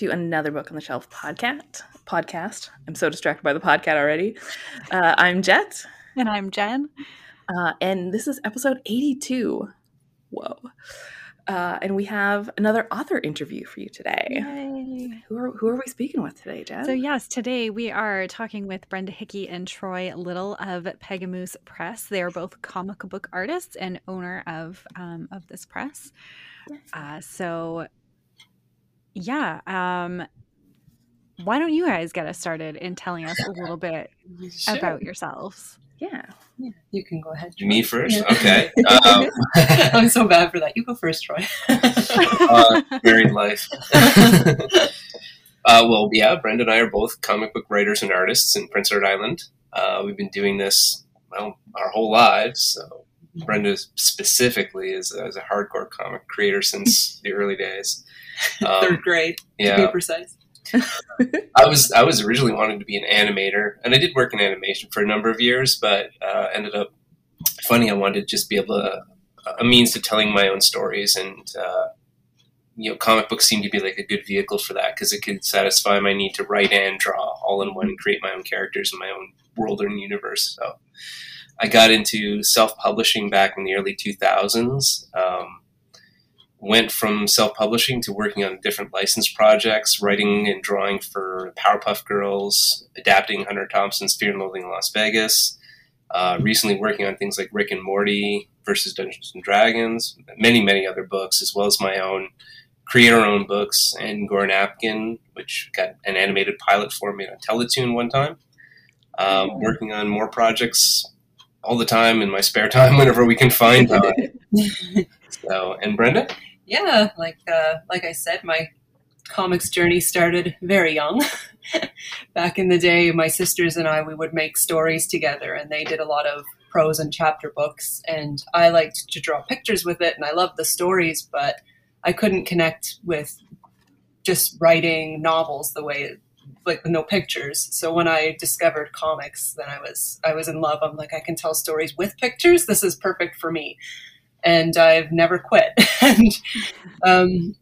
to another Book on the Shelf podcast. Podcast. I'm so distracted by the podcast already. Uh, I'm Jet. And I'm Jen. Uh, and this is episode 82. Whoa. Uh, and we have another author interview for you today. Yay. Who are, who are we speaking with today, Jen? So, yes, today we are talking with Brenda Hickey and Troy Little of Pegamoose Press. They are both comic book artists and owner of, um, of this press. Uh, so, yeah. Um, why don't you guys get us started in telling us a little bit Sure. about yourselves? yeah. Yeah, you can go ahead. Troy. Me first? Yeah. Okay. Um, I'm so bad for that. You go first, Troy. uh, married life. uh, well, yeah, Brenda and I are both comic book writers and artists in Prince Edward Island. Uh, we've been doing this, well, our whole lives. So Brenda specifically is, is a hardcore comic creator since the early days. Um, Third grade, to be precise. I was I was originally wanting to be an animator, and I did work in animation for a number of years, but uh, ended up funny. I wanted to just be able to a means to telling my own stories, and uh, you know, comic books seemed to be like a good vehicle for that because it could satisfy my need to write and draw all in one and create my own characters and my own world and universe. So I got into self publishing back in the early two thousands. Um, went from self-publishing to working on different license projects, writing and drawing for Powerpuff Girls, adapting Hunter Thompson's Fear and Loathing in Las Vegas. Uh, recently working on things like Rick and Morty versus Dungeons and Dragons, many, many other books, as well as my own creator-owned books Angora Napkin, which got an animated pilot for me on Teletoon one time. Um, working on more projects all the time in my spare time whenever we can find time. So, and Brenda? yeah, like uh, like I said, my comics journey started very young. Back in the day, my sisters and I we would make stories together, and they did a lot of prose and chapter books, and I liked to draw pictures with it, and I loved the stories, but I couldn't connect with just writing novels the way like with no pictures. So when I discovered comics, then I was I was in love. I'm like I can tell stories with pictures. This is perfect for me and I've never quit. and um,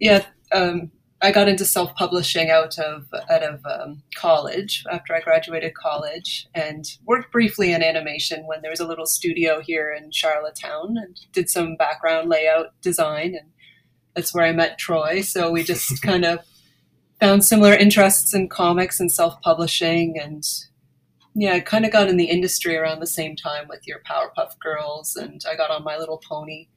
yeah, um, I got into self publishing out of out of um, college after I graduated college, and worked briefly in animation when there was a little studio here in Charlottetown, and did some background layout design, and that's where I met Troy. So we just kind of found similar interests in comics and self publishing and yeah, I kind of got in the industry around the same time with your Powerpuff Girls, and I got on My Little Pony,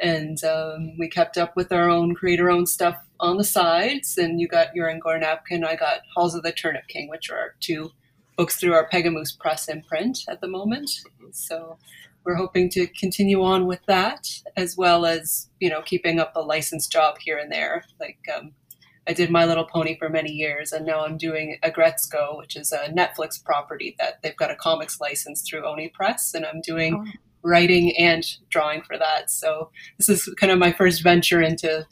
and um, we kept up with our own creator own stuff on the sides. And you got your Angora Napkin, I got Halls of the Turnip King, which are our two books through our Pegamoose Press imprint at the moment. So we're hoping to continue on with that, as well as you know keeping up a licensed job here and there, like. Um, I did My Little Pony for many years, and now I'm doing Aggretsuko, which is a Netflix property that they've got a comics license through Oni Press, and I'm doing Oh. writing and drawing for that. So this is kind of my first venture into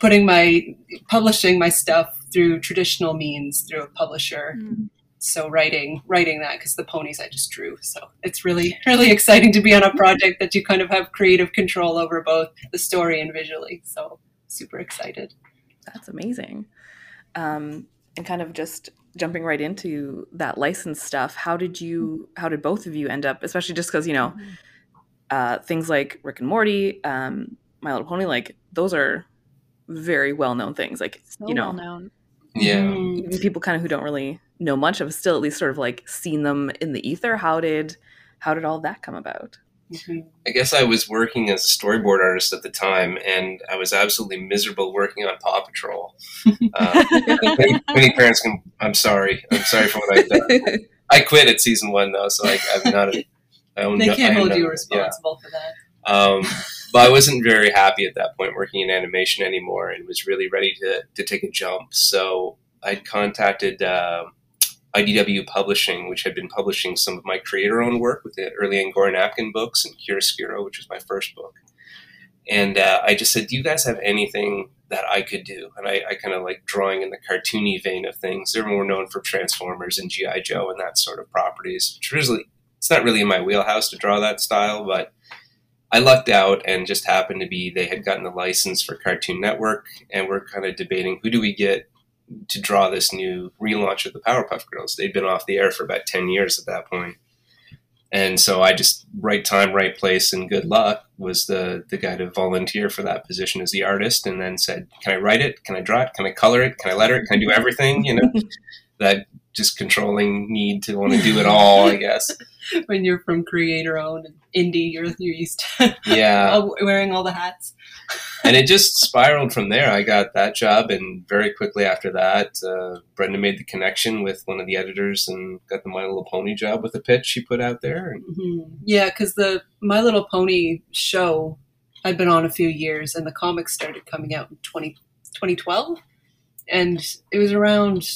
putting my publishing my stuff through traditional means through a publisher. Mm. So writing writing that because the ponies I just drew. So it's really really exciting to be on a project that you kind of have creative control over both the story and visually. So super excited. That's amazing. Um, and kind of just jumping right into that license stuff, how did you, how did both of you end up, especially just because, you know, uh, things like Rick and Morty, um, My Little Pony, like those are very well known things. Like, So you know, well known. Yeah. Mhm. even people kind of who don't really know much have still at least sort of like seen them in the ether. How did, how did all that come about? Mhm. I guess I was working as a storyboard artist at the time, and I was absolutely miserable working on Paw Patrol. Uh, many, many parents can. I'm sorry. I'm sorry for what I've done. I quit at season one though, so I, I'm not. A, I own They can't I hold you responsible for that. Um, but I wasn't very happy at that point working in animation anymore, and was really ready to to take a jump. So I'd contacted. Uh, IDW Publishing, which had been publishing some of my creator-owned work with the early Angora Napkin books and Chiaroscuro, which was my first book. And uh, I just said, "Do you guys have anything that I could do?" And I, I kind of like drawing in the cartoony vein of things. They're more known for Transformers and GI Joe and that sort of properties. Which really, it's not really in my wheelhouse to draw that style, but I lucked out and just happened to be they had gotten the license for Cartoon Network, and we're kind of debating who do we get to draw this new relaunch of the Powerpuff Girls. They'd been off the air for about ten years at that point, and so I just right time, right place, and good luck was the the guy to volunteer for that position as the artist, and then said, "Can I write it? Can I draw it? Can I color it? Can I letter it? Can I do everything?" You know, that just controlling need to want to do it all, I guess. when you're from creator owned indie, you're you're used to Yeah. wearing all the hats. And it just spiraled from there. I got that job, and very quickly after that, uh, Brenda made the connection with one of the editors and got the My Little Pony job with a pitch she put out there. And hmm Yeah, because the My Little Pony show had been on a few years, and the comics started coming out in 20, 2012. And it was around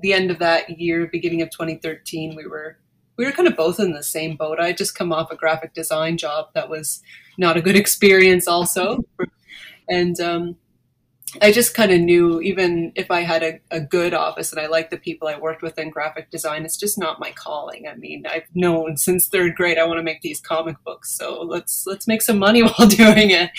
the end of that year, beginning of 2013, we were we were kind of both in the same boat. I just come off a graphic design job that was not a good experience, also, and um, I just kind of knew even if I had a, a good office and I liked the people I worked with in graphic design, it's just not my calling. I mean, I've known since third grade I want to make these comic books, so let's let's make some money while doing it.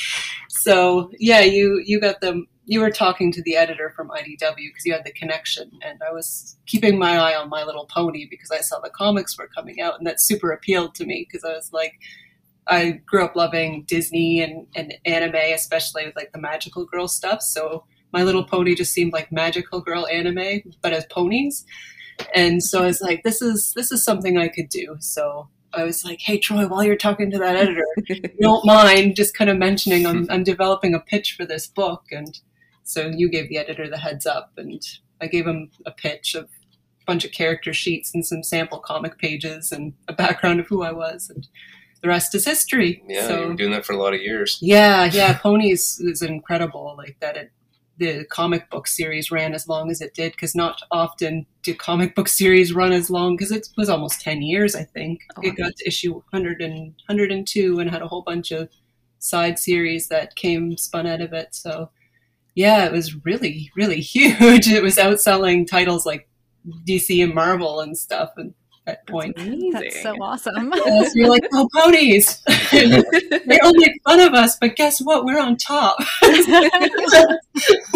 So yeah, you you got them. You were talking to the editor from IDW because you had the connection, and I was keeping my eye on My Little Pony because I saw the comics were coming out, and that super appealed to me because I was like, I grew up loving Disney and, and anime, especially with like the magical girl stuff. So My Little Pony just seemed like magical girl anime, but as ponies. And so I was like, this is this is something I could do. So I was like, hey Troy, while you're talking to that editor, you don't mind just kind of mentioning I'm I'm developing a pitch for this book. And so you gave the editor the heads up and I gave him a pitch of a bunch of character sheets and some sample comic pages and a background of who I was and the rest is history. yeah, so you were doing that for a lot of years. yeah, yeah, Ponies is incredible. Like that, it, the comic book series ran as long as it did because not often do comic book series run as long because it was almost ten years. I think Oh, it got to issue 100 and 102 and had a whole bunch of side series that came spun out of it. So yeah, it was really really huge. It was outselling titles like DC and Marvel and stuff. And at that point, Amazing. That's so awesome. so you're like, oh, ponies. they all make fun of us, but guess what? We're on top.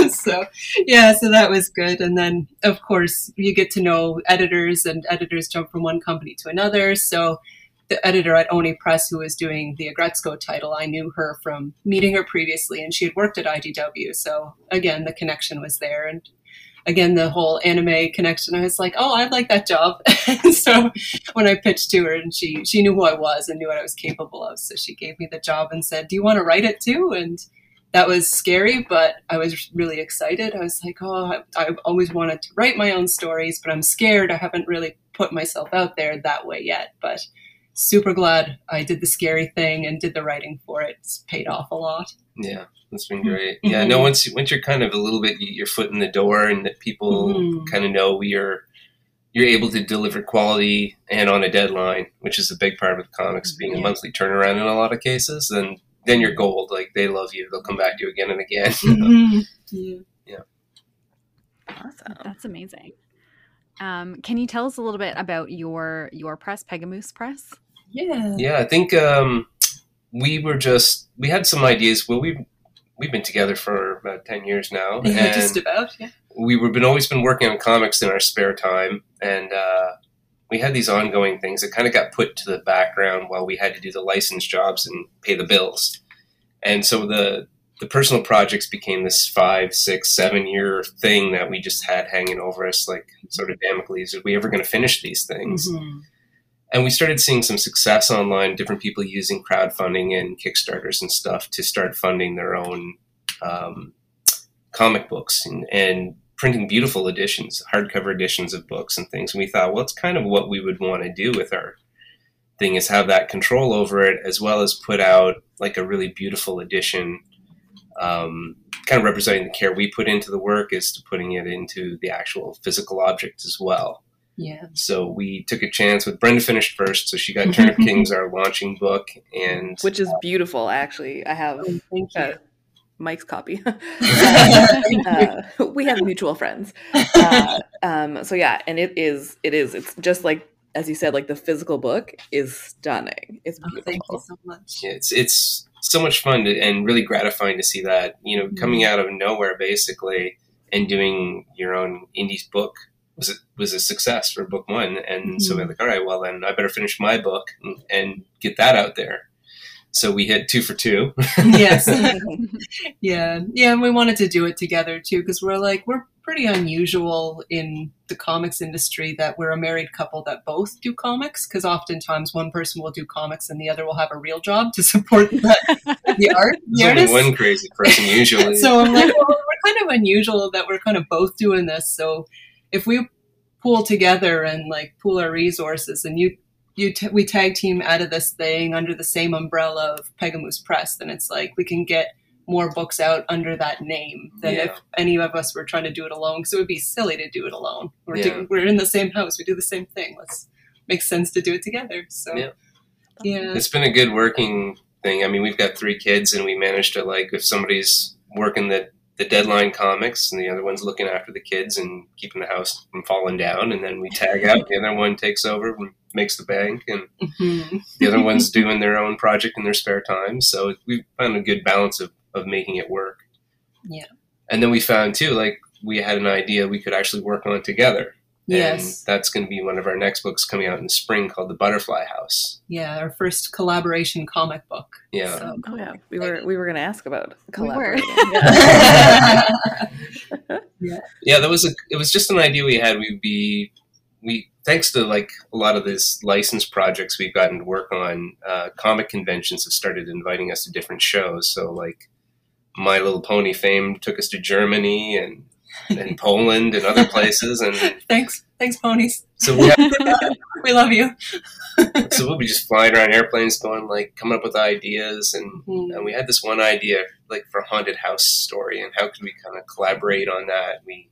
so, yeah, so that was good. And then, of course, you get to know editors, and editors jump from one company to another. So, the editor at Oni Press, who was doing the Aggretsuko title, I knew her from meeting her previously, and she had worked at IDW. So, again, the connection was there. And again, the whole anime connection, I was like, oh, I'd like that job. so, when I pitched to her, and she she knew who I was and knew what I was capable of, so she gave me the job and said, "Do you want to write it too?" And that was scary, but I was really excited. I was like, "Oh, I've always wanted to write my own stories, but I'm scared. I haven't really put myself out there that way yet." But super glad I did the scary thing and did the writing for it. It's paid off a lot. Yeah, that's been great. Yeah, no, once you, once you're kind of a little bit you- your foot in the door, and that people Mhm. kind of know you're you're able to deliver quality and on a deadline, which is a big part of the comics being a monthly turnaround in a lot of cases. Then then you're gold. Like they love you. They'll come back to you again and again. Mhm. Yeah. awesome. That's amazing. Um, can you tell us a little bit about your your press, Pegamoose Press? Yeah. Yeah, I think um, we were just we had some ideas. Well, we we've been together for about ten years now, Yeah, and just about. Yeah. we were been always been working on comics in our spare time, and uh, we had these ongoing things that kind of got put to the background while we had to do the license jobs and pay the bills. And so the the personal projects became this five, six, seven year thing that we just had hanging over us, like sword of Damocles. Are we ever going to finish these things? Mhm. And we started seeing some success online different people using crowdfunding and kickstarters and stuff to start funding their own um, comic books and, and printing beautiful editions hardcover editions of books and things. And we thought well it's kind of what we would want to do with our thing is have that control over it as well as put out like a really beautiful edition um, kind of representing the care we put into the work is to putting it into the actual physical object as well Yeah. so we took a chance with Brenda finished first, so she got Turnip Kings, our launching book, and Which is beautiful, actually. I have Oh, thank you. uh, Mike's copy. uh, we have mutual friends. Uh, um, so yeah, and it is, it is, it's just like as you said, like the physical book is stunning. It's Oh, beautiful. thank you so much. Yeah, it's it's so much fun to, and really gratifying to see that you know coming out of nowhere basically and doing your own indie book was a, was a success for book one and mm-hmm. so we're like all right well then I better finish my book and, and get that out there so we hit two for two yes. Yeah. Yeah. And we wanted to do it together too because we're like, we're pretty unusual in the comics industry that we're a married couple that both do comics because oftentimes one person will do comics and the other will have a real job to support the, the art. The there's only one crazy person usually so I'm like, well, we're kind of unusual that we're kind of both doing this. So if we pool together and like pool our resources, and you you t- we tag team out of this thing under the same umbrella of Pegamoose Press, then it's like we can get more books out under that name than Yeah. if any of us were trying to do it alone. Because it would be silly to do it alone. We're Yeah. do- we're in the same house. We do the same thing. Let's makes sense to do it together. So Yeah. yeah. it's been a good working thing. I mean, we've got three kids, and we managed to like if somebody's working the the deadline comics, and the other one's looking after the kids and keeping the house from falling down, and then we tag out. The other one takes over and makes the bank, and Mhm. the other one's doing their own project in their spare time. So we found a good balance of of making it work. Yeah. and then we found too, like we had an idea we could actually work on together. Yes. And that's going to be one of our next books coming out in the spring called The Butterfly House. Yeah. Our first collaboration comic book. Yeah. So Oh yeah, we were we were going to ask about We were. Yeah. yeah that was a it was just an idea we had we'd be we thanks to like a lot of this license projects we've gotten to work on uh, comic conventions have started inviting us to different shows so like my little pony fame took us to germany and and poland and other places and Thanks. Thanks, ponies. so we have, We love you. so we'll be just flying around airplanes going like coming up with ideas and and we had this one idea like for haunted house story and how could we kind of collaborate on that we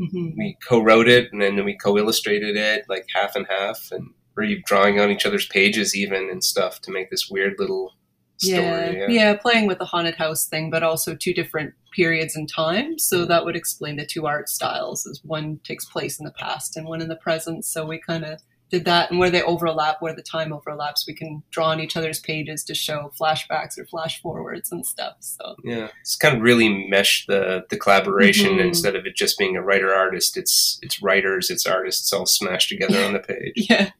Mhm. we co-wrote it and then we co-illustrated it like half and half and were you drawing on each other's pages even and stuff to make this weird little story Yeah, yeah, playing with the haunted house thing, but also two different periods in time. So that would explain the two art styles, as one takes place in the past and one in the present. So we kind of did that, and where they overlap, where the time overlaps, we can draw on each other's pages to show flashbacks or flash forwards and stuff. So yeah it's kind of really meshed the the collaboration Mhm. instead of it just being a writer artist it's it's writers it's artists all smashed together on the page yeah.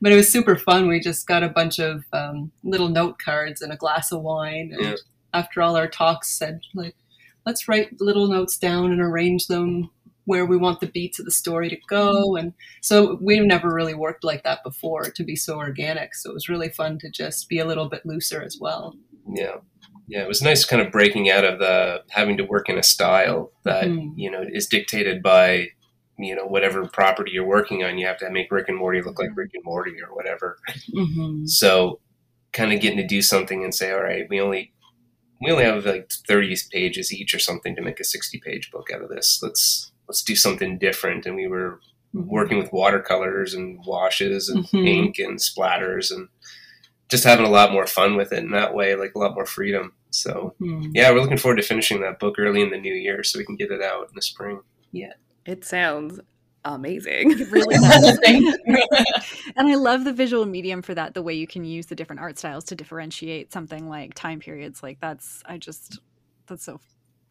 But it was super fun. We just got a bunch of um, little note cards and a glass of wine. And Yeah. After all our talks, said like, let's write little notes down and arrange them where we want the beats of the story to go. And so we've never really worked like that before to be so organic. So it was really fun to just be a little bit looser as well. yeah yeah it was nice kind of breaking out of the having to work in a style that Mhm. you know is dictated by you know whatever property you're working on you have to make rick and morty look like rick and morty or whatever Mm-hmm. so kind of getting to do something and say all right we only we only have like 30 pages each or something to make a 60 page book out of this let's let's do something different and we were working with watercolors and washes and Mhm. ink and splatters and just having a lot more fun with it in that way like a lot more freedom so Mhm. yeah we're looking forward to finishing that book early in the new year so we can get it out in the spring Yeah. It sounds amazing. It really does. Thank you. and I love the visual medium for that, the way you can use the different art styles to differentiate something like time periods. Like that's I just that's so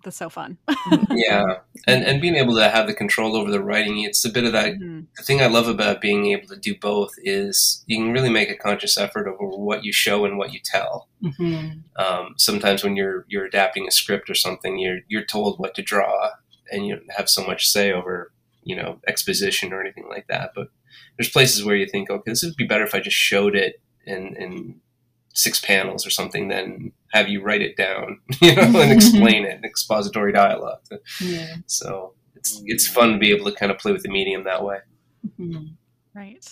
that's so fun. yeah and and being able to have the control over the writing it's a bit of that Mhm. the thing I love about being able to do both is you can really make a conscious effort over what you show and what you tell. Mhm. Um, sometimes when you're you're adapting a script or something, you're you're told what to draw, and you have so much say over you know exposition or anything like that. But there's places where you think, okay, this would be better if I just showed it in in six panels or something than have you write it down, you know, and explain it, in expository dialogue. Yeah. So it's it's fun to be able to kind of play with the medium that way. Mhm. Right.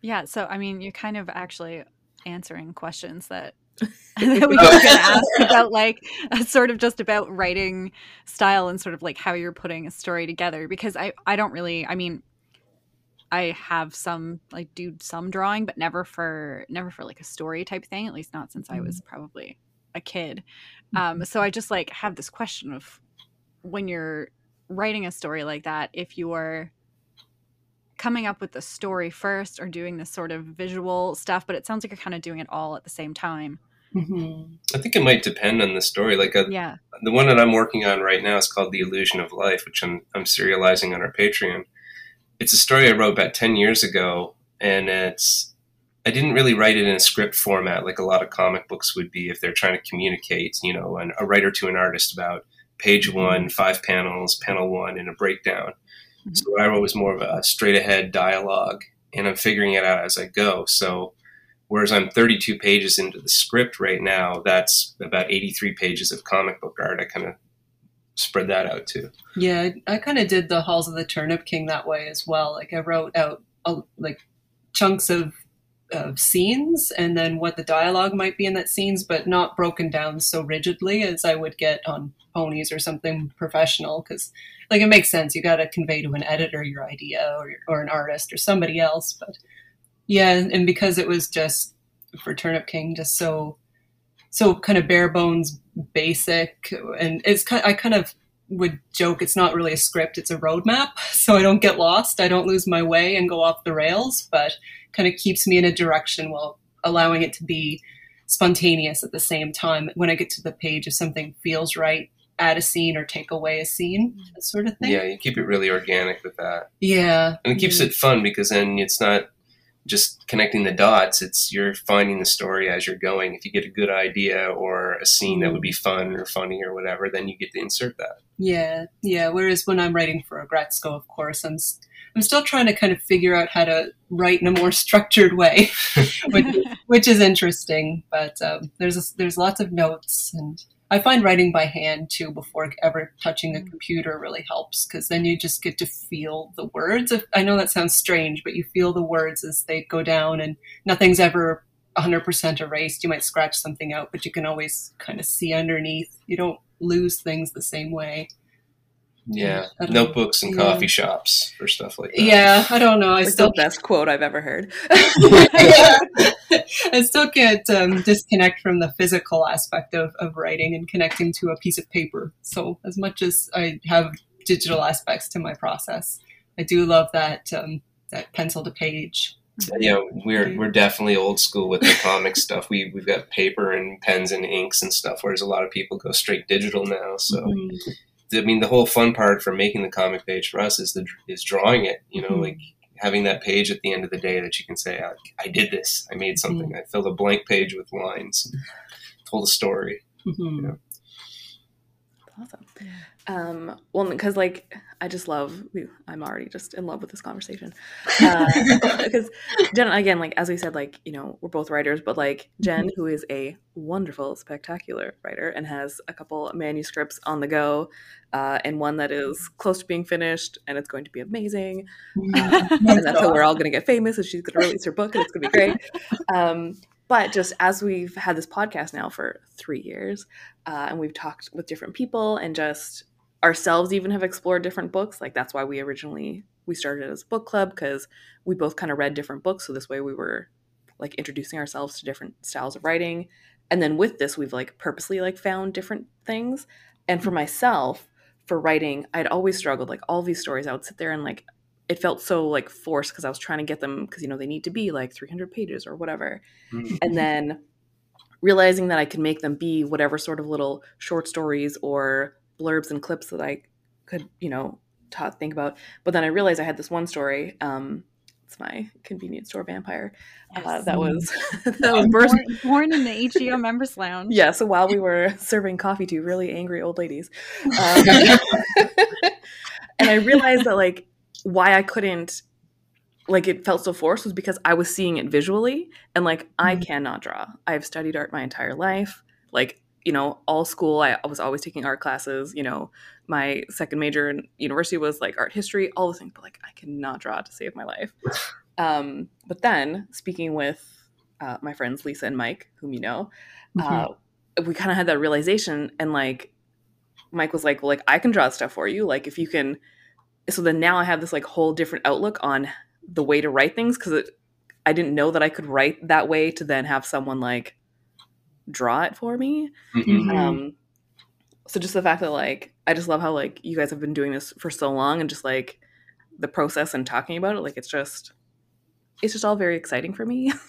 Yeah. So, I mean, you're kind of actually answering questions that, that we were going to ask about, like, uh, sort of just about writing style and sort of like how you're putting a story together. Because I, I don't really, I mean, I have some like do some drawing, but never for never for like a story type thing. At least not since I was probably a kid. Um, so I just like have this question of when you're writing a story like that, if you're coming up with the story first or doing this sort of visual stuff, but it sounds like you're kind of doing it all at the same time. Mm-hmm. I think it might depend on the story. Like a, uh, yeah, the one that I'm working on right now is called "The Illusion of Life," which I'm I'm serializing on our Patreon. It's a story I wrote about ten years ago, and it's I didn't really write it in a script format like a lot of comic books would be if they're trying to communicate, you know, an, a writer to an artist about page one, five panels, panel one, and a breakdown. Mm-hmm. So what I wrote was more of a straight ahead dialogue, and I'm figuring it out as I go. So whereas I'm 32 pages into the script right now, that's about 83 pages of comic book art. I kind of spread that out too. Yeah, I, kind of did the Halls of the Turnip King that way as well. Like I wrote out like chunks of of scenes and then what the dialogue might be in that scenes, but not broken down so rigidly as I would get on ponies or something professional. Because like it makes sense, you got to convey to an editor your idea or or an artist or somebody else. But yeah, and because it was just for Turnip King, just so so kind of bare bones, basic, and it's kind. I kind of would joke it's not really a script; it's a roadmap, so I don't get lost, I don't lose my way and go off the rails, but kind of keeps me in a direction while allowing it to be spontaneous at the same time. When I get to the page, if something feels right, add a scene or take away a scene, mm. that sort of thing. Yeah, you keep it really organic with that. Yeah, and it keeps yeah. it fun because then it's not just connecting the dots. It's you're finding the story as you're going. If you get a good idea or a scene that would be fun or funny or whatever, then you get to insert that. Yeah, yeah. Whereas when I'm writing for a Aggretsuko, of course, I'm I'm still trying to kind of figure out how to write in a more structured way, which, which is interesting. But um, there's a, there's lots of notes and I find writing by hand too before ever touching a mm. computer really helps because then you just get to feel the words. I know that sounds strange, but you feel the words as they go down and nothing's ever 100% erased. You might scratch something out, but you can always kind of see underneath. You don't lose things the same way. Yeah, notebooks and coffee yeah. shops or stuff like that. Yeah, I don't know. I like still the best quote I've ever heard. yeah. I still can't um, disconnect from the physical aspect of, of writing and connecting to a piece of paper. So as much as I have digital aspects to my process, I do love that um, that pencil to page. Yeah, we're we're definitely old school with the comic stuff. We we've got paper and pens and inks and stuff, whereas a lot of people go straight digital now. So. Mm-hmm I mean, the whole fun part for making the comic page for us is the is drawing it. You know, mm-hmm. like having that page at the end of the day that you can say, I, I did this. I made something. Mm-hmm. I filled a blank page with lines, told a story. Mm-hmm. You know? Awesome. Um, well, because like I just love. I'm already just in love with this conversation. Because uh, Jen, again, like as we said, like you know, we're both writers, but like Jen, mm-hmm. who is a wonderful, spectacular writer and has a couple manuscripts on the go, uh, and one that is close to being finished, and it's going to be amazing. Mm-hmm. and that's how we're all going to get famous. And she's going to release her book, and it's going to be great. Um, but just as we've had this podcast now for three years, uh, and we've talked with different people, and just ourselves even have explored different books. Like that's why we originally we started as a book club because we both kind of read different books. So this way we were like introducing ourselves to different styles of writing. And then with this, we've like purposely like found different things. And for myself, for writing, I'd always struggled. Like all these stories, I would sit there and like it felt so like forced because I was trying to get them because you know they need to be like 300 pages or whatever. Mm-hmm. And then realizing that I could make them be whatever sort of little short stories or blurbs and clips that I could, you know, ta- think about. But then I realized I had this one story. Um, it's my convenience store vampire. Uh, yes. Uh, that was that was born, born, in the HEO members lounge. Yeah. So while we were serving coffee to really angry old ladies, um, and I realized that like why I couldn't like it felt so forced was because I was seeing it visually and like mm-hmm. I cannot draw. I've studied art my entire life. Like, you know, all school I was always taking art classes, you know, my second major in university was like art history, all the things, but like I cannot draw to save my life. Um, but then speaking with uh, my friends Lisa and Mike, whom you know, mm-hmm. uh, we kind of had that realization and like Mike was like, well, like I can draw stuff for you. Like if you can so then now I have this like whole different outlook on the way to write things because I didn't know that I could write that way to then have someone like draw it for me. Mm-hmm. Um, so just the fact that like I just love how like you guys have been doing this for so long and just like the process and talking about it. Like it's just it's just all very exciting for me.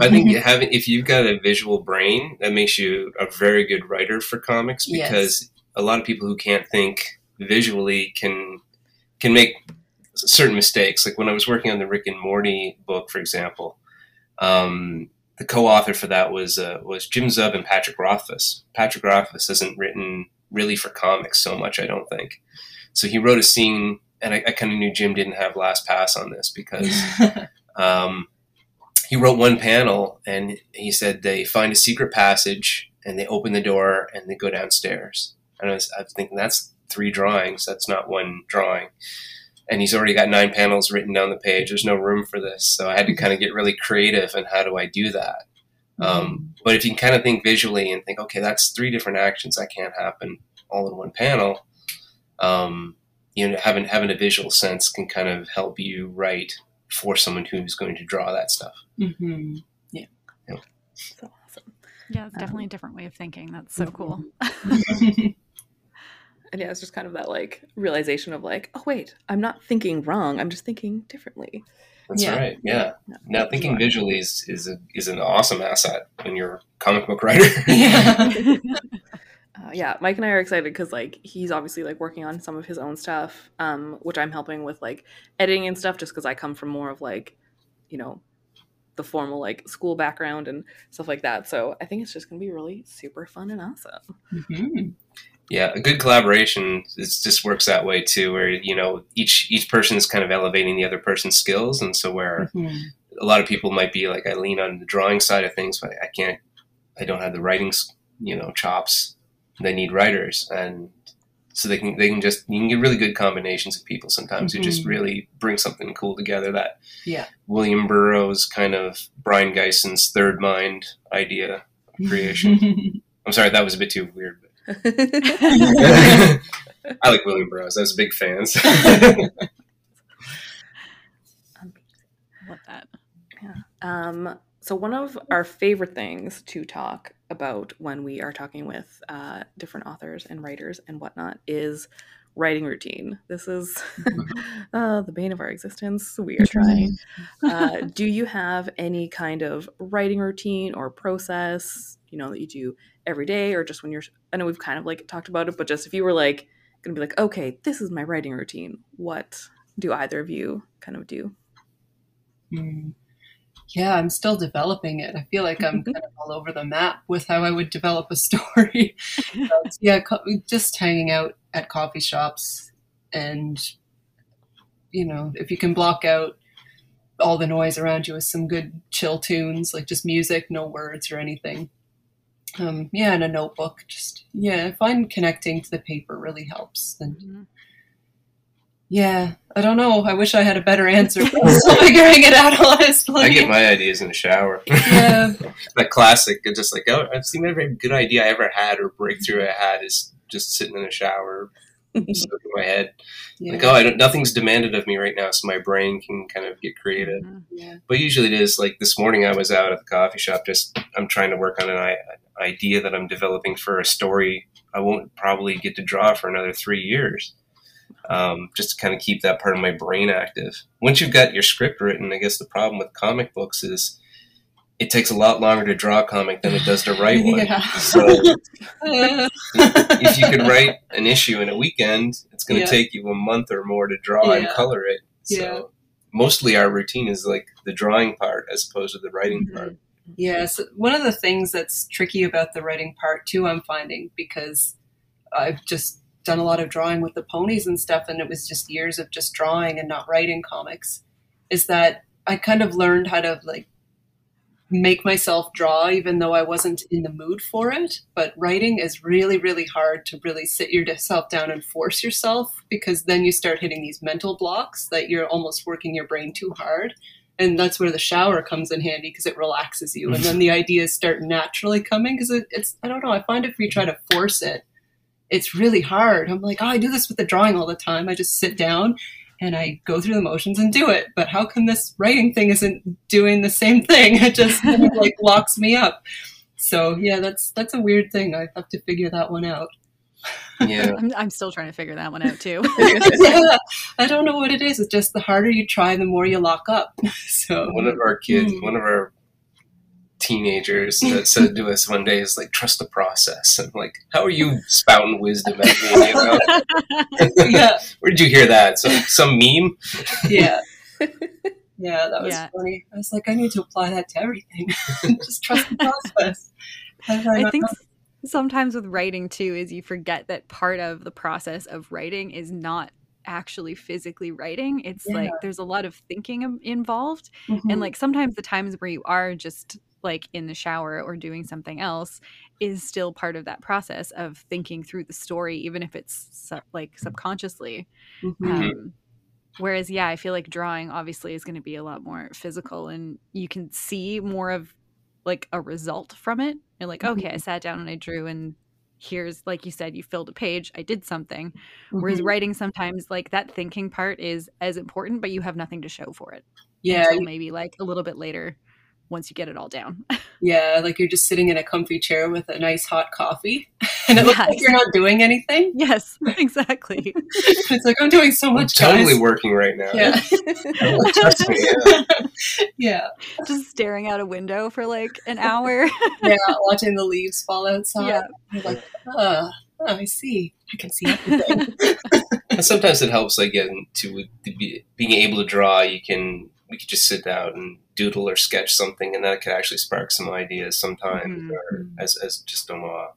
I think having if you've got a visual brain, that makes you a very good writer for comics because yes. a lot of people who can't think visually can can make certain mistakes. Like when I was working on the Rick and Morty book, for example, um, the co-author for that was uh, was Jim Zub and Patrick Rothfuss. Patrick Rothfuss hasn't written really for comics so much, I don't think. So he wrote a scene, and I, I kind of knew Jim didn't have last pass on this because um, he wrote one panel and he said they find a secret passage and they open the door and they go downstairs. And I was, I was thinking that's three drawings. That's not one drawing. And he's already got nine panels written down the page. There's no room for this. So I had to kind of get really creative and how do I do that? Um, mm-hmm. Um, but if you can kind of think visually and think, okay, that's three different actions that can't happen all in one panel. Um, you know, having having a visual sense can kind of help you write for someone who's going to draw that stuff. Mm-hmm. Yeah. yeah. So awesome. Yeah, it's definitely um, a different way of thinking. That's so cool. and yeah, it's just kind of that like realization of like, oh wait, I'm not thinking wrong. I'm just thinking differently. That's yeah. right. Yeah. yeah. Now thinking sure. visually is is, a, is an awesome asset when you're a comic book writer. yeah. uh, yeah, Mike and I are excited because like he's obviously like working on some of his own stuff, um, which I'm helping with like editing and stuff, just because I come from more of like, you know, the formal like school background and stuff like that. So I think it's just gonna be really super fun and awesome. Mm-hmm. Yeah, a good collaboration it just works that way too, where you know each each person is kind of elevating the other person's skills, and so where mm-hmm. a lot of people might be like, I lean on the drawing side of things, but I can't, I don't have the writing, you know, chops they need writers and so they can they can just you can get really good combinations of people sometimes mm-hmm. who just mm-hmm. really bring something cool together that yeah william burroughs kind of Brion Gysin's third mind idea of creation i'm sorry that was a bit too weird I like William Burroughs. I was a big fan. Love that. Yeah. Um, so one of our favorite things to talk about when we are talking with uh, different authors and writers and whatnot is writing routine. This is uh, the bane of our existence. We are trying. Uh, do you have any kind of writing routine or process, you know, that you do every day or just when you're, I know we've kind of like talked about it, but just if you were like, going to be like, okay, this is my writing routine, what do either of you kind of do? Mm yeah, I'm still developing it. I feel like I'm kind of all over the map with how I would develop a story. but, yeah, co- just hanging out at coffee shops and, you know, if you can block out all the noise around you with some good chill tunes, like just music, no words or anything. Um, yeah, and a notebook. Just yeah, I find connecting to the paper really helps. And mm-hmm. Yeah, I don't know. I wish I had a better answer. I'm still figuring it out, honestly. I get my ideas in the shower. Yeah. that classic, just like, oh, I've seen every good idea I ever had or breakthrough I had is just sitting in the shower, in my head. Yeah. Like, oh, I don't, nothing's demanded of me right now, so my brain can kind of get creative. Mm-hmm. Yeah. But usually it is like this morning I was out at the coffee shop, just I'm trying to work on an, an idea that I'm developing for a story I won't probably get to draw for another three years um, just to kind of keep that part of my brain active. Once you've got your script written, I guess the problem with comic books is it takes a lot longer to draw a comic than it does to write one. Yeah. So if you could write an issue in a weekend, it's going to yeah. take you a month or more to draw yeah. and color it. So mostly our routine is like the drawing part as opposed to the writing mm-hmm. part. Yes, one of the things that's tricky about the writing part too, I'm finding because I've just done a lot of drawing with the ponies and stuff, and it was just years of just drawing and not writing comics, is that I kind of learned how to like make myself draw even though I wasn't in the mood for it. But writing is really, really hard to really sit yourself down and force yourself because then you start hitting these mental blocks that you're almost working your brain too hard. And that's where the shower comes in handy because it relaxes you. And then the ideas start naturally coming because it, it's, I don't know, I find if you try to force it, it's really hard. I'm like, oh, I do this with the drawing all the time. I just sit down and I go through the motions and do it. But how come this writing thing isn't doing the same thing? It just like locks me up. So yeah, that's that's a weird thing. I have to figure that one out. Yeah. I'm, I'm still trying to figure that one out too. yeah, I don't know what it is. It's just the harder you try, the more you lock up. So One of our kids, Hmm. one of our teenagers that said to us one day is like, trust the process. And like, how are you spouting wisdom at me? You know? yeah, Where did you hear that? Some some meme? yeah, yeah. That was Yeah. funny. I was like, I need to apply that to everything. just trust the process. I think s- sometimes with writing too is you forget that part of the process of writing is not actually physically writing. It's Yeah. like there's a lot of thinking im- involved Mhm. and like sometimes the times where you are just like in the shower or doing something else is still part of that process of thinking through the story even if it's sub- like subconsciously. Mhm. um, whereas yeah i feel like drawing obviously is going to be a lot more physical and you can see more of like a result from it. You're like okay i sat down and i drew and here's like you said you filled a page i did something. Whereas Mhm. writing sometimes like that thinking part is as important but you have nothing to show for it yeah, until maybe like a little bit later once you get it all down. yeah, like you're just sitting in a comfy chair with a nice hot coffee, and it looks like you're not doing anything. yes, exactly. It's like I'm doing so I'm much. totally guys. working right now. Yeah, Trust me. Yeah. yeah, Just staring out a window for like an hour. yeah. Watching the leaves fall outside. Yeah. You're like, oh, I see. I can see everything. Sometimes it helps, like, getting to, to be, being able to draw. You can we could just sit down and doodle or sketch something, and that could actually spark some ideas sometimes, Mhm. or as as just a uh,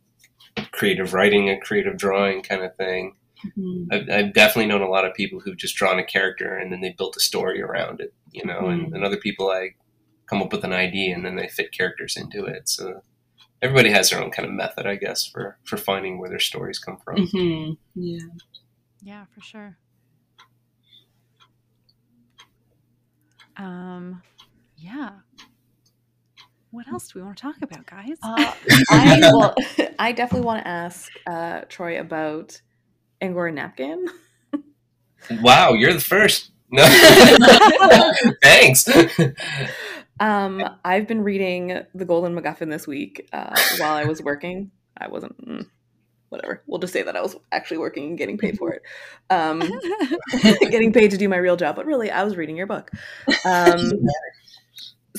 creative writing, a creative drawing kind of thing. Mhm. I've, I've definitely known a lot of people who've just drawn a character and then they built a story around it, you know, and, Mhm. and other people I come up with an idea and then they fit characters into it. So everybody has their own kind of method, I guess, for for finding where their stories come from. Mhm. Yeah. yeah, for sure. Um, yeah. What else do we want to talk about, guys? Uh, I, well, I definitely want to ask uh, Troy about Angora Napkin. Wow, you're the first. No, thanks. Um, I've been reading The Golden MacGuffin this week uh, while I was working. I wasn't, mm, whatever. We'll just say that I was actually working and getting paid for it. Um, getting paid to do my real job, but really, I was reading your book. Um,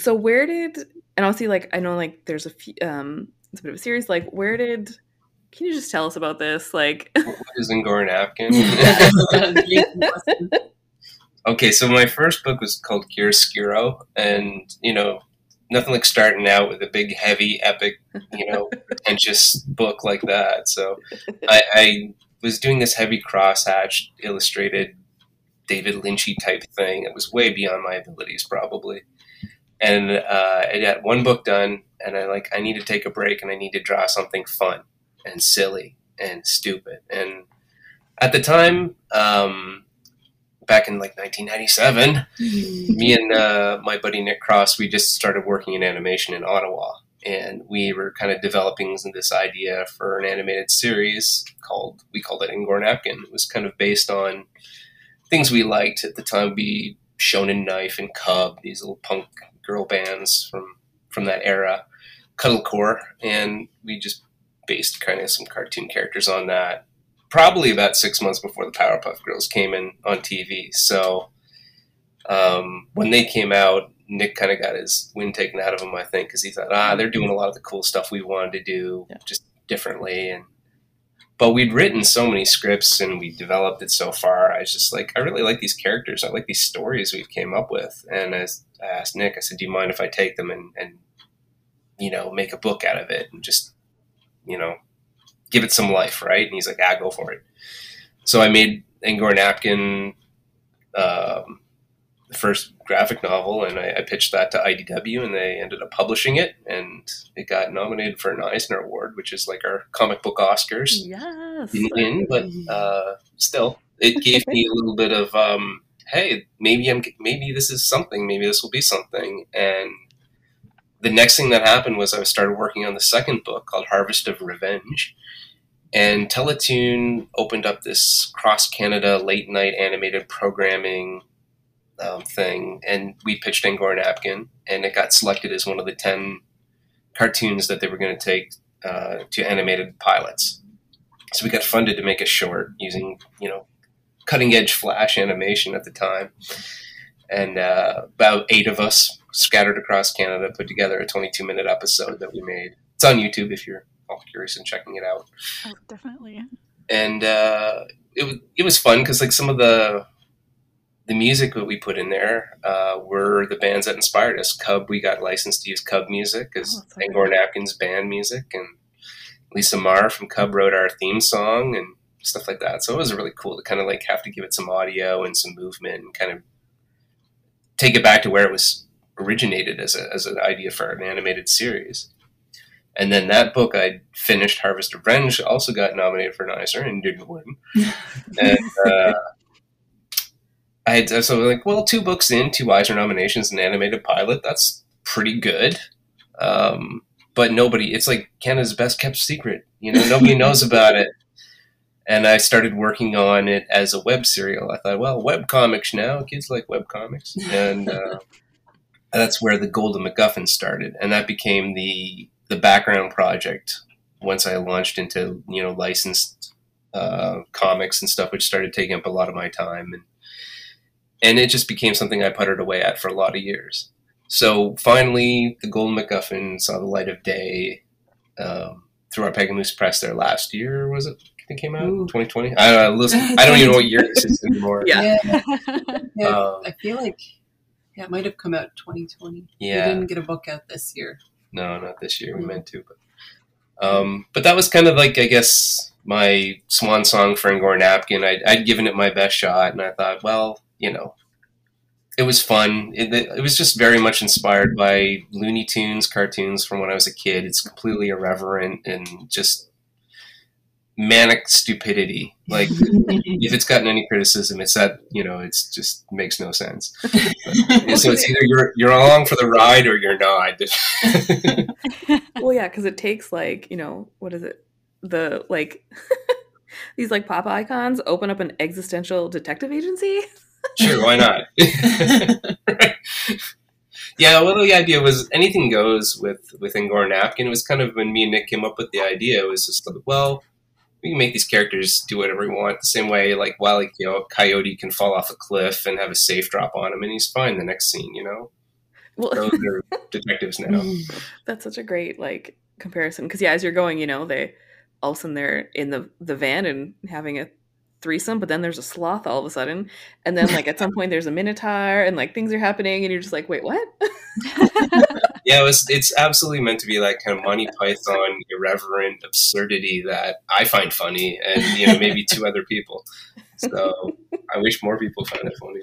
so where did and I'll see like I know like there's a few um it's a bit of a series like where did can you just tell us about this like what is Angora Napkin? Okay, so my first book was called Chiaroscuro, and you know, nothing like starting out with a big, heavy, epic, you know, pretentious book like that. So I, I was doing this heavy crosshatched, illustrated, David Lynchy type thing. It was way beyond my abilities, probably. And uh, I got one book done, and I like I need to take a break, and I need to draw something fun and silly and stupid. And at the time, um, back in like 1997, me and uh, my buddy Nick Cross, we just started working in animation in Ottawa, and we were kind of developing this idea for an animated series called we called it Angora Napkin. It was kind of based on things we liked at the time. We Shonen Knife and Cub, these little punk girl bands from from that era, Cuddlecore, and we just based kind of some cartoon characters on that. Probably about six months before the Powerpuff Girls came in on TV. So um, when they came out, Nick kind of got his wind taken out of him, I think, because he thought, ah, they're doing a lot of the cool stuff we wanted to do, Yeah. just differently. And but we'd written so many scripts and we developed it so far. I was just like, I really like these characters. I like these stories we've came up with. And as I asked Nick, I said, do you mind if I take them and, and you know make a book out of it and just you know give it some life, right? And he's like, ah, go for it. So I made Angora Napkin. Um, the first graphic novel, and I, I pitched that to IDW, and they ended up publishing it, and it got nominated for an Eisner Award, which is like our comic book Oscars. yes Didn't but uh, still, it gave me a little bit of, um, hey, maybe I'm, maybe this is something, maybe this will be something, and the next thing that happened was I started working on the second book called Harvest of Revenge. And Teletoon opened up this cross Canada late night animated programming um, thing, and we pitched Angora Napkin, and it got selected as one of the 10 cartoons that they were going to take uh, to animated pilots. so we got funded to make a short using you know cutting edge flash animation at the time and uh, about eight of us scattered across canada put together a 22 minute episode that we made it's on youtube if you're all curious and checking it out Oh, definitely. and uh, it it was fun because like some of the the music that we put in there uh, were the bands that inspired us. Cub, we got licensed to use Cub music as Oh, Angora Napkin's band music, and Lisa Marr from Cub wrote our theme song and stuff like that. So it was really cool to kind of like have to give it some audio and some movement and kind of take it back to where it was originated as a as an idea for an animated series. And then that book I finished, Harvest of Revenge, also got nominated for an Eisner and didn't win. and uh, I had, so like, well, two books in, two Eisner nominations, an animated pilot. That's pretty good. Um, but nobody, it's like Canada's best kept secret. You know, nobody knows about it. And I started working on it as a web serial. I thought, well, web comics now, kids like web comics, and uh, that's where the Golden MacGuffin started, and that became the the background project once I launched into you know licensed uh, comics and stuff, which started taking up a lot of my time, and and it just became something I puttered away at for a lot of years. So finally, the Golden MacGuffin saw the light of day um, through our Pegamoose press there last year. Was it? I think it came out Ooh. 2020. I don't know. Listen, I don't even know what year this is anymore. Yeah. Yeah, yeah, Um, I feel like yeah, it might have come out 2020. Yeah. we didn't get a book out this year. No, not this year. We Mm. meant to, but um, but that was kind of like I guess my swan song for Angora Napkin. I'd, I'd given it my best shot, and I thought, well, you know, it was fun. It, it was just very much inspired by Looney Tunes cartoons from when I was a kid. It's completely irreverent and just manic stupidity. Like if it's gotten any criticism, it's that you know it's just makes no sense. And so it's either you're you're along for the ride or you're not. well yeah because it takes like you know what is it the like these like pop icons open up an existential detective agency Sure, why not? Right. Yeah, well, the idea was anything goes with with Angora Napkin. It was kind of when me and Nick came up with the idea. It was just like, well, we can make these characters do whatever we want. The same way, like Wile E. you know, Coyote can fall off a cliff and have a safe drop on him, and he's fine the next scene. You know, well those are detectives now. that's such a great like comparison because yeah as you're going you know they all of a sudden they're in the the van and having a threesome but then there's a sloth all of a sudden and then like at some point there's a minotaur and like things are happening and you're just like wait what Yeah, it was, it's absolutely meant to be like kind of Monty Python irreverent absurdity that I find funny, and you know maybe two other people. So I wish more people find it funny.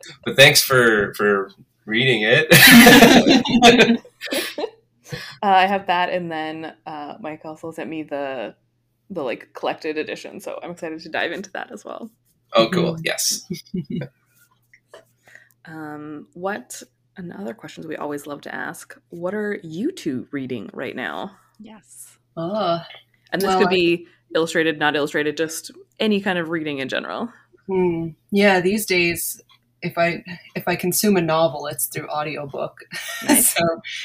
but thanks for for reading it. uh, i have that and then uh mike also sent me the the like collected edition so i'm excited to dive into that as well oh, cool. Yes. um what another questions we always love to ask what are you two reading right now yes. Ah, and this Well, could I- be illustrated not illustrated just any kind of reading in general hmm. yeah. These days, if I if I consume a novel, it's through audiobook. Nice. so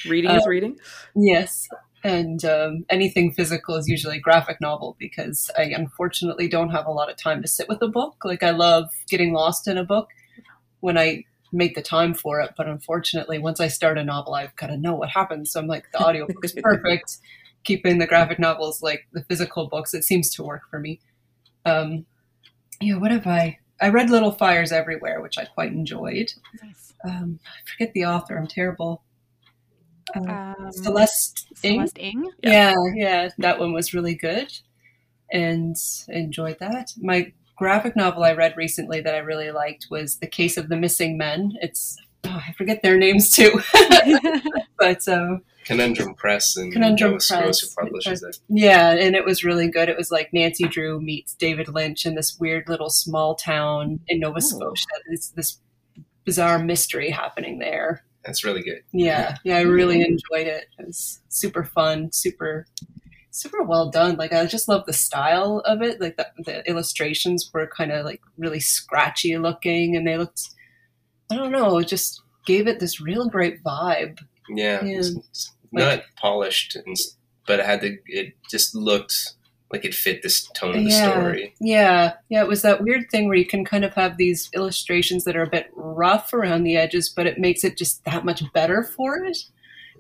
reading is Uh, reading yes, and um, anything physical is usually a graphic novel because I unfortunately don't have a lot of time to sit with a book. Like I love getting lost in a book when I make the time for it, but unfortunately, once I start a novel, I've got to know what happens. So I'm like, the audiobook is perfect. Keeping the graphic novels like the physical books, it seems to work for me. Um, yeah, what have I? I read Little Fires Everywhere, which I quite enjoyed. Nice. Um, I forget the author. I'm terrible. Uh, Um, Celeste Ng? Celeste Ng. Yeah, yeah, that one was really good, and enjoyed that. My graphic novel I read recently that I really liked was The Case of the Missing Men. It's oh, I forget their names too, but um, Conundrum Press and Conundrum Noah Strohs Press. who publishes it. yeah, and it was really good. It was like Nancy Drew meets David Lynch in this weird little small town in Nova Ooh. Scotia. It's this bizarre mystery happening there. That's really good. Yeah, yeah, I really enjoyed it. It was super fun, super, super well done. Like I just love the style of it. Like the, the illustrations were kind of like really scratchy looking, and they looked, I don't know, it just gave it this real great vibe. Yeah, Yeah. it's, it's not polished and but it had to. It just looked like it fit this tone of the Yeah. story. Yeah, yeah, it was that weird thing where you can kind of have these illustrations that are a bit rough around the edges, but it makes it just that much better for it.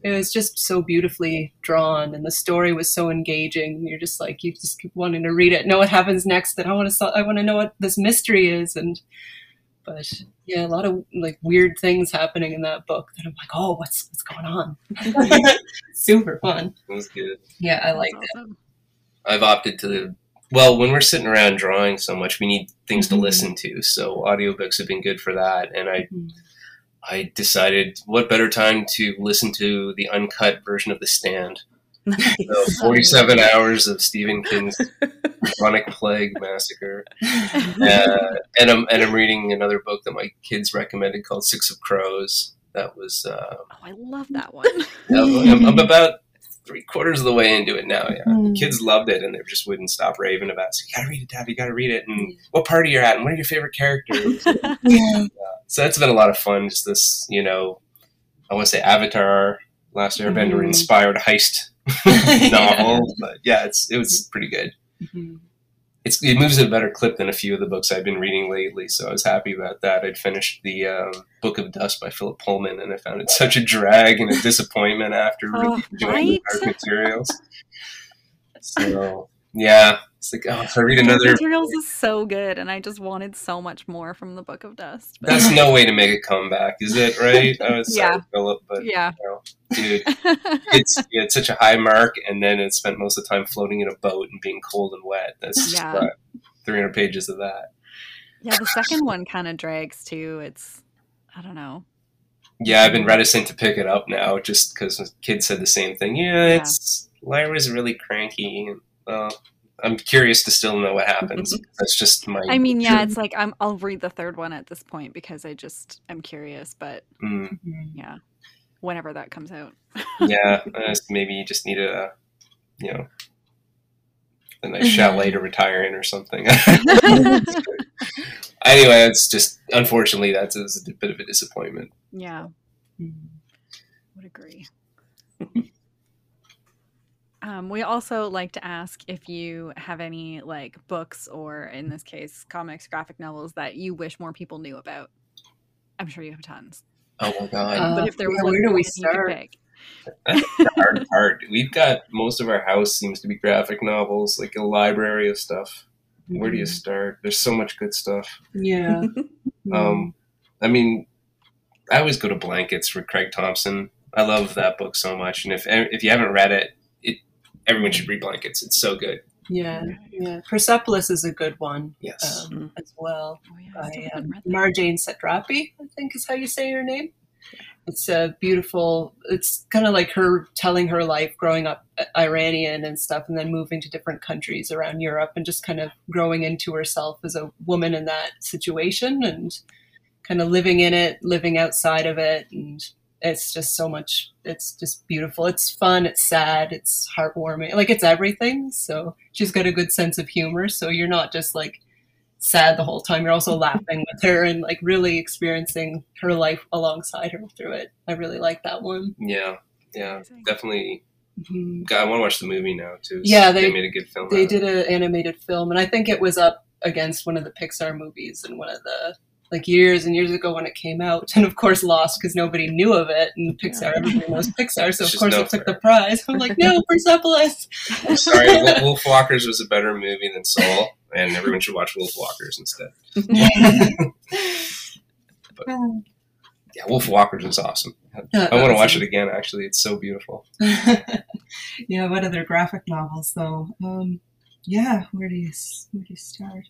It was just so beautifully drawn, and the story was so engaging. You're just like you just keep wanting to read it, know what happens next, and I want to, I want to know what this mystery is, and but yeah, a lot of like weird things happening in that book that I'm like, oh, what's what's going on? Super fun. It was good. Yeah, I like That's that. I've opted to. Well, when we're sitting around drawing so much, we need things Mhm. to listen to. So audiobooks have been good for that, and I Mhm. I decided what better time to listen to the uncut version of The Stand. Nice. So 47 hours of Stephen King's Chronic Plague Massacre. Uh, and I'm and I'm reading another book that my kids recommended called Six of Crows. That was uh, Oh, I love that one. I'm, I'm about three quarters of the way into it now. Yeah, Mm. kids loved it and they just wouldn't stop raving about. it. So you gotta read it, Dad. You gotta read it. And what party you're at, and what are your favorite characters? Yeah. so that's been a lot of fun. Just this, you know, I want to say Avatar, Last Airbender Mhm. inspired heist novel. But yeah, it's it was pretty good. Mhm. It's it moves at a better clip than a few of the books I've been reading lately. So I was happy about that. I'd finished the um, Book of Dust by Philip Pullman, and I found it such a drag and a disappointment after Oh, really enjoying the right? dark materials. So yeah, it's like oh, if I read another. Materials is so good, and I just wanted so much more from the Book of Dust. But That's no way to make a comeback, is it? Right? I was sorry, Yeah. Philip, but yeah. you know, dude, it's you had such a high mark, and then it spent most of the time floating in a boat and being cold and wet. That's Yeah. what, 300 pages of that. yeah, the second one kind of drags too. It's I don't know. Yeah, I've been reticent to pick it up now, just because kids said the same thing. Yeah, Yeah. it's Lyra's really cranky. And, uh, I'm curious to still know what happens. That's just my. I mean, yeah, it's like I'm. I'll read the third one at this point because I just I'm curious. But Mm, Mhm. yeah, whenever that comes out. yeah, I just- maybe you just need a, you know, a nice chalet to retire in or something. anyway, it's just unfortunately that's is a bit of a disappointment. yeah, Mhm. would agree. Um, we also like to ask if you have any like books or in this case comics, graphic novels that you wish more people knew about. I'm sure you have tons, Oh my god, Uh, but if there was yeah, like where do we one you could start? pick. That's the hard part. We've got most of our house seems to be graphic novels, like a library of stuff. Where do you start? There's so much good stuff. Yeah. Um, I mean, I always go to Blankets for Craig Thompson. I love that book so much, and if if you haven't read it, it everyone should read Blankets. It's so good. yeah. Yeah. Persepolis is a good one Yes. um, as well. Oh, yeah, I by um, haven't read that. Marjane Satrapi, I think is how you say her name. It's a beautiful. It's kind of like her telling her life growing up Iranian and stuff, and then moving to different countries around Europe, and just kind of growing into herself as a woman in that situation, and kind of living in it, living outside of it, and it's just so much. It's just beautiful. It's fun. It's sad. It's heartwarming. Like it's everything. So she's got a good sense of humor. So you're not just like sad the whole time. You're also laughing with her and like really experiencing her life alongside her through it. I really like that one. Yeah. Yeah. Amazing. Definitely. Mhm. God, I want to watch the movie now too. Yeah, they- made a good film. They out did an animated film, and I think it was up against one of the Pixar movies and one of the like years and years ago when it came out, and of course lost because nobody knew of it. And Pixar, everybody knows Pixar, so It's of course no it took the prize. I'm like, no, Persepolis. I'm sorry, Wolf Wolf Walkers was a better movie than Soul, and everyone should watch Wolf Walkers instead. Yeah, Wolf Walkers is awesome. I want to watch it again. Actually, it's so beautiful. yeah, what other graphic novels though? Um, yeah, where do you where do you start?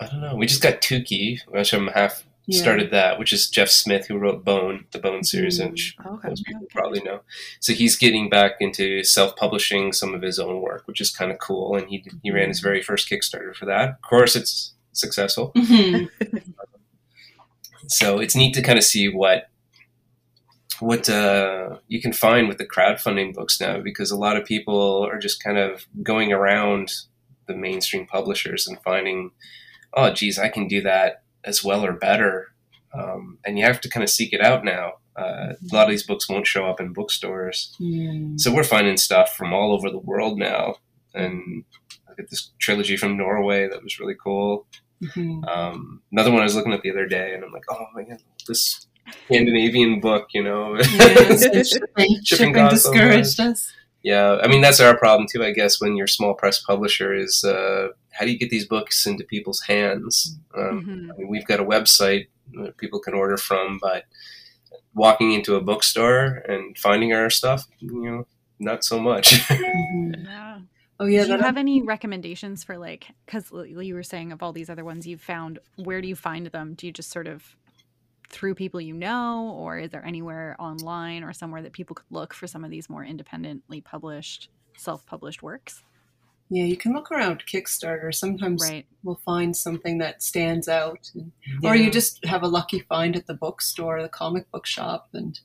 I don't know. We just got Tuki, which I'm half Yeah. started that, which is Jeff Smith who wrote Bone, the Bone series, Mm. which Okay. most people Okay. probably know. So he's getting back into self-publishing some of his own work, which is kind of cool. And he he ran his very first Kickstarter for that. Of course, it's successful. Mhm. So it's neat to kind of see what what uh, you can find with the crowdfunding books now, because a lot of people are just kind of going around the mainstream publishers and finding, oh, geez, I can do that as well or better um, and you have to kind of seek it out now. Uh, a lot of these books won't show up in bookstores, Mm. so we're finding stuff from all over the world now. And I got this trilogy from Norway that was really cool. Mhm. Um, another one I was looking at the other day, and I'm like, oh my god, this Scandinavian book, you know. Yes, shipping, shipping discouraged us. Yeah, I mean that's our problem too, I guess. When you're small press publisher, is uh, how do you get these books into people's hands? Um, Mhm. I mean, we've got a website that people can order from, but walking into a bookstore and finding our stuff, you know, not so much. Mhm. Yeah. Oh yeah, do you that have any recommendations for like because you were saying of all these other ones you've found where do you find them do you just sort of through people you know or is there anywhere online or somewhere that people could look for some of these more independently published self-published works yeah, you can look around Kickstarter. Sometimes right we'll find something that stands out, and, Yeah. or you just have a lucky find at the bookstore, the comic book shop, and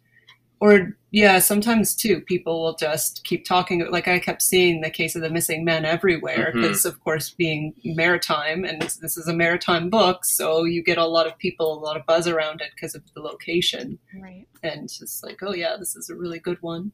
or yeah, sometimes too people will just keep talking. Like I kept seeing the case of the missing men everywhere mm-hmm. because, of course, being maritime, and this, this is a maritime book, so you get a lot of people, a lot of buzz around it because of the location. right and it's just like, oh yeah, this is a really good one.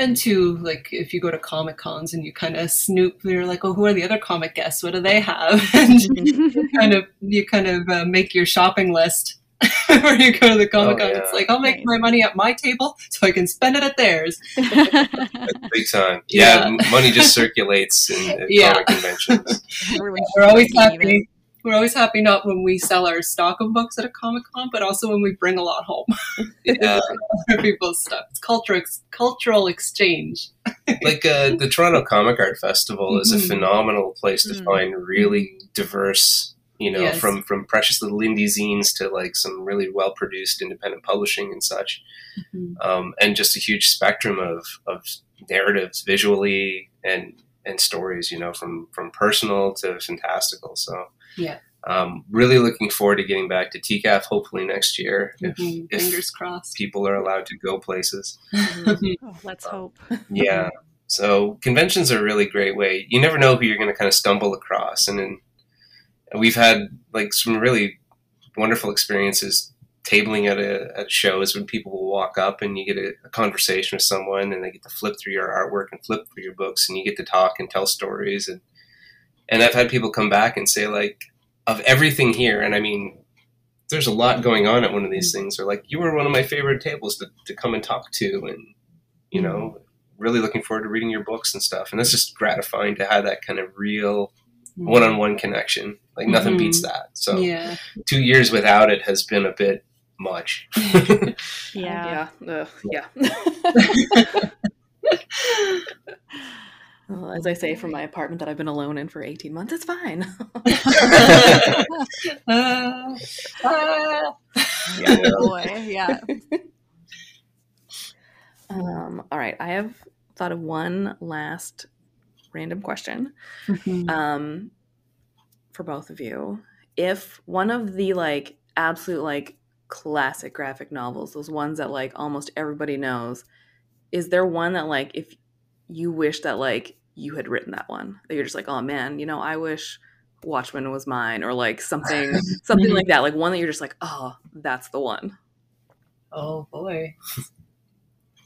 And two, like if you go to comic cons and you kind of snoop, you're like, oh, who are the other comic guests? What do they have? And you kind of you kind of uh, make your shopping list where you go to the comic con. Oh, yeah. It's like I'll make Nice. my money at my table so I can spend it at theirs. Big time. Yeah, Yeah. money just circulates in, at Yeah. comic conventions. We're always just leaving. Happy. We're always happy not when we sell our stock of books at a comic con, but also when we bring a lot home. Yeah. Other people's stuff. It's cultural ex- cultural exchange. like uh, the Toronto Comic Art Festival is a Mhm. phenomenal place to Mhm. find really diverse, you know, Yes. from from precious little indie zines to like some really well produced independent publishing and such, Mhm. um, and just a huge spectrum of of narratives visually and and stories, you know, from from personal to fantastical. So Yeah. Um, really looking forward to getting back to TCAF hopefully next year if, Mhm. if Fingers crossed. people are allowed to go places. Oh, let's hope Yeah. So conventions are a really great way. You never know who you're going to kind of stumble across, and then we've had like some really wonderful experiences tabling at a at shows when people will walk up and you get a, a conversation with someone and they get to flip through your artwork and flip through your books and you get to talk and tell stories and and I've had people come back and say like of everything here and I mean there's a lot going on at one of these things or like you were one of my favorite tables to, to come and talk to and you know really looking forward to reading your books and stuff. And it's just gratifying to have that kind of real one-on-one connection. Like nothing Mhm. beats that. So Yeah. two years without it has been a bit much. Yeah. Yeah, Ugh, yeah. Well, as I say from my apartment that I've been alone in for 18 months, it's fine. Ah, ah. Yeah. Oh, boy yeah um, all right, I have thought of one last random question Mhm. um, for both of you. If one of the like absolute like classic graphic novels, those ones that like almost everybody knows, is there one that like if you wish that like you had written that one that you're just like, oh man, you know, I wish Watchmen was mine, or like something something like that, like one that you're just like, oh, that's the one. Oh boy.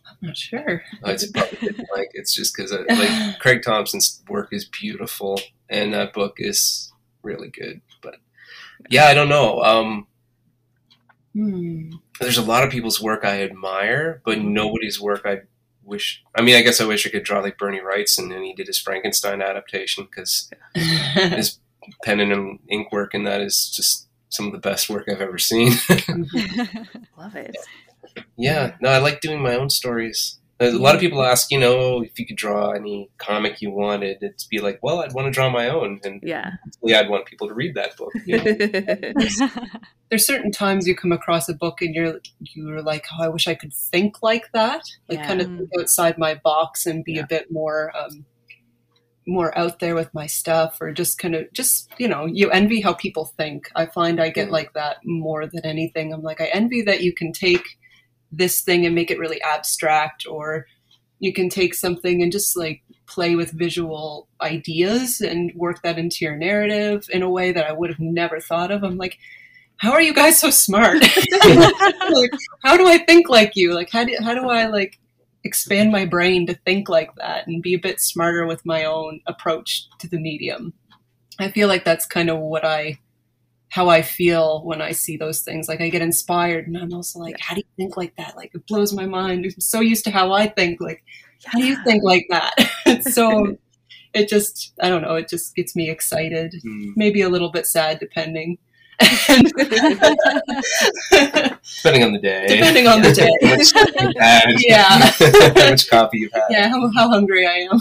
I'm not sure. it's probably like it's just because like craig thompson's work is beautiful and that book is really good but yeah i don't know um, Hmm. there's a lot of people's work i admire but nobody's work i wish i mean i guess i wish i could draw like bernie wrightson and he did his frankenstein adaptation because his pen and ink work in that is just some of the best work i've ever seen Love it. Yeah, no, I like doing my own stories. A lot of people ask, you know, if you could draw any comic you wanted, it'd be like, well, I'd want to draw my own, and Yeah. hopefully I'd want people to read that book. You know? There's certain times you come across a book and you're you're like, oh, I wish I could think like that, like Yeah. kind of think outside my box and be Yeah. a bit more um, more out there with my stuff, or just kind of just you know, you envy how people think. I find I get Mhm. like that more than anything. I'm like, I envy that you can take this thing and make it really abstract, or you can take something and just like play with visual ideas and work that into your narrative in a way that I would have never thought of. I'm like, how are you guys so smart? like, how do I think like you? Like, how do, how do I like expand my brain to think like that and be a bit smarter with my own approach to the medium? I feel like that's kind of what I, how I feel when I see those things. Like I get inspired and I'm also like, how do you think like that? Like it blows my mind. I'm so used to how I think. Like, how do you think like that? so it just, I don't know, it just gets me excited, Mm. maybe a little bit sad depending. Depending on the day. depending on the day. How much had. Yeah. How much coffee you've had. yeah, how, how hungry I am.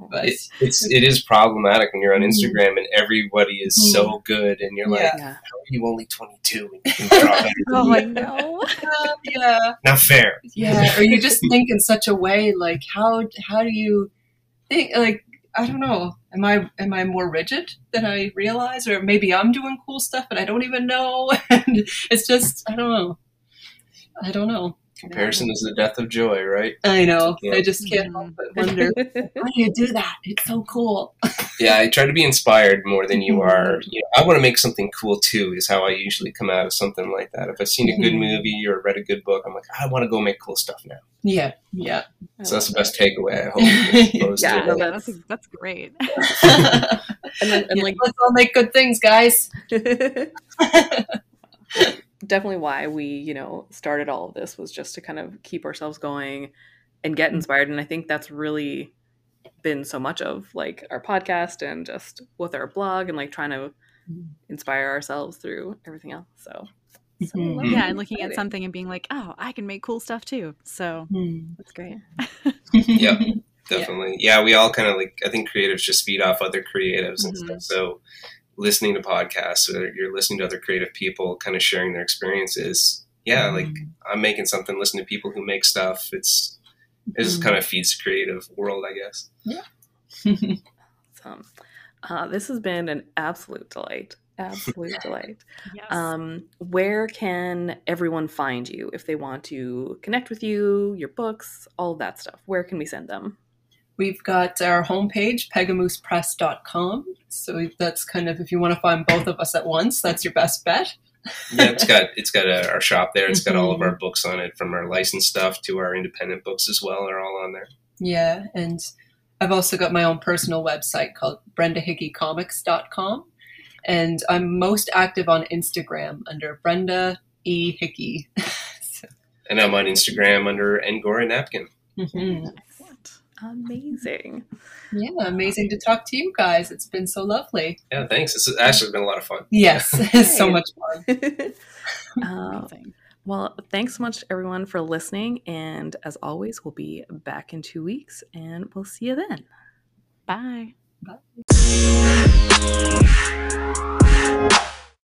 But It, it's it is problematic when you're on Mhm. Instagram and everybody is Mhm. so good and you're like, Yeah. Yeah. how are you only 22 and you can draw oh, me?" I know. uh, yeah, Not fair. yeah. Or you just think in such a way, like how how do you think? Like I don't know. Am I am I more rigid than I realize, or maybe I'm doing cool stuff and I don't even know? And it's just I don't know. I don't know. Comparison is the death of joy, right? I know. Yeah. I just can't help but wonder how do you do that? It's so cool. Yeah, I try to be inspired more than you Mhm. are. You know, I want to make something cool too. Is how I usually come out of something like that. If I've seen a good Mhm. movie or read a good book, I'm like, I want to go make cool stuff now. Yeah, yeah. So that's the best takeaway. I hope. Yeah, no, that's- that's that's great. and then, and Yeah, like let's all make good things, guys. Definitely why we you know started all of this was just to kind of keep ourselves going and get inspired and i think that's really been so much of like our podcast and just with our blog and like trying to inspire ourselves through everything else so, so Mhm. yeah, and looking at something and being like, oh, I can make cool stuff too. So Hmm. that's great. Yeah. definitely. Yeah, we all kind of like. I think creatives just feed off other creatives and Mhm. stuff. So listening to podcasts, or you're listening to other creative people, kind of sharing their experiences. Yeah, like I'm making something. Listen to people who make stuff. It's it just kind of feeds the creative world, I guess. So, uh, this has been an absolute delight absolute delight Yes. um, where can everyone find you if they want to connect with you your books all of that stuff where can we send them We've got our homepage, pegamoosepress.com. So that's kind of if you want to find both of us at once, that's your best bet. Yeah, it's got it's got a, our shop there. It's got all of Mhm. our books on it, from our licensed stuff to our independent books as well. Are all on there. Yeah, and I've also got my own personal website called brendahickeycomics.com. And I'm most active on Instagram under Brenda E. Hickey. So, And I'm on Instagram under Angora Napkin. mhm. Excellent. amazing Yeah, amazing to talk to you guys. It's been so lovely. Yeah, thanks. It's actually been a lot of fun. Yes, it's so much fun. uh, Amazing. well thanks so much everyone for listening and as always we'll be back in two weeks and we'll see you then Bye. Bye.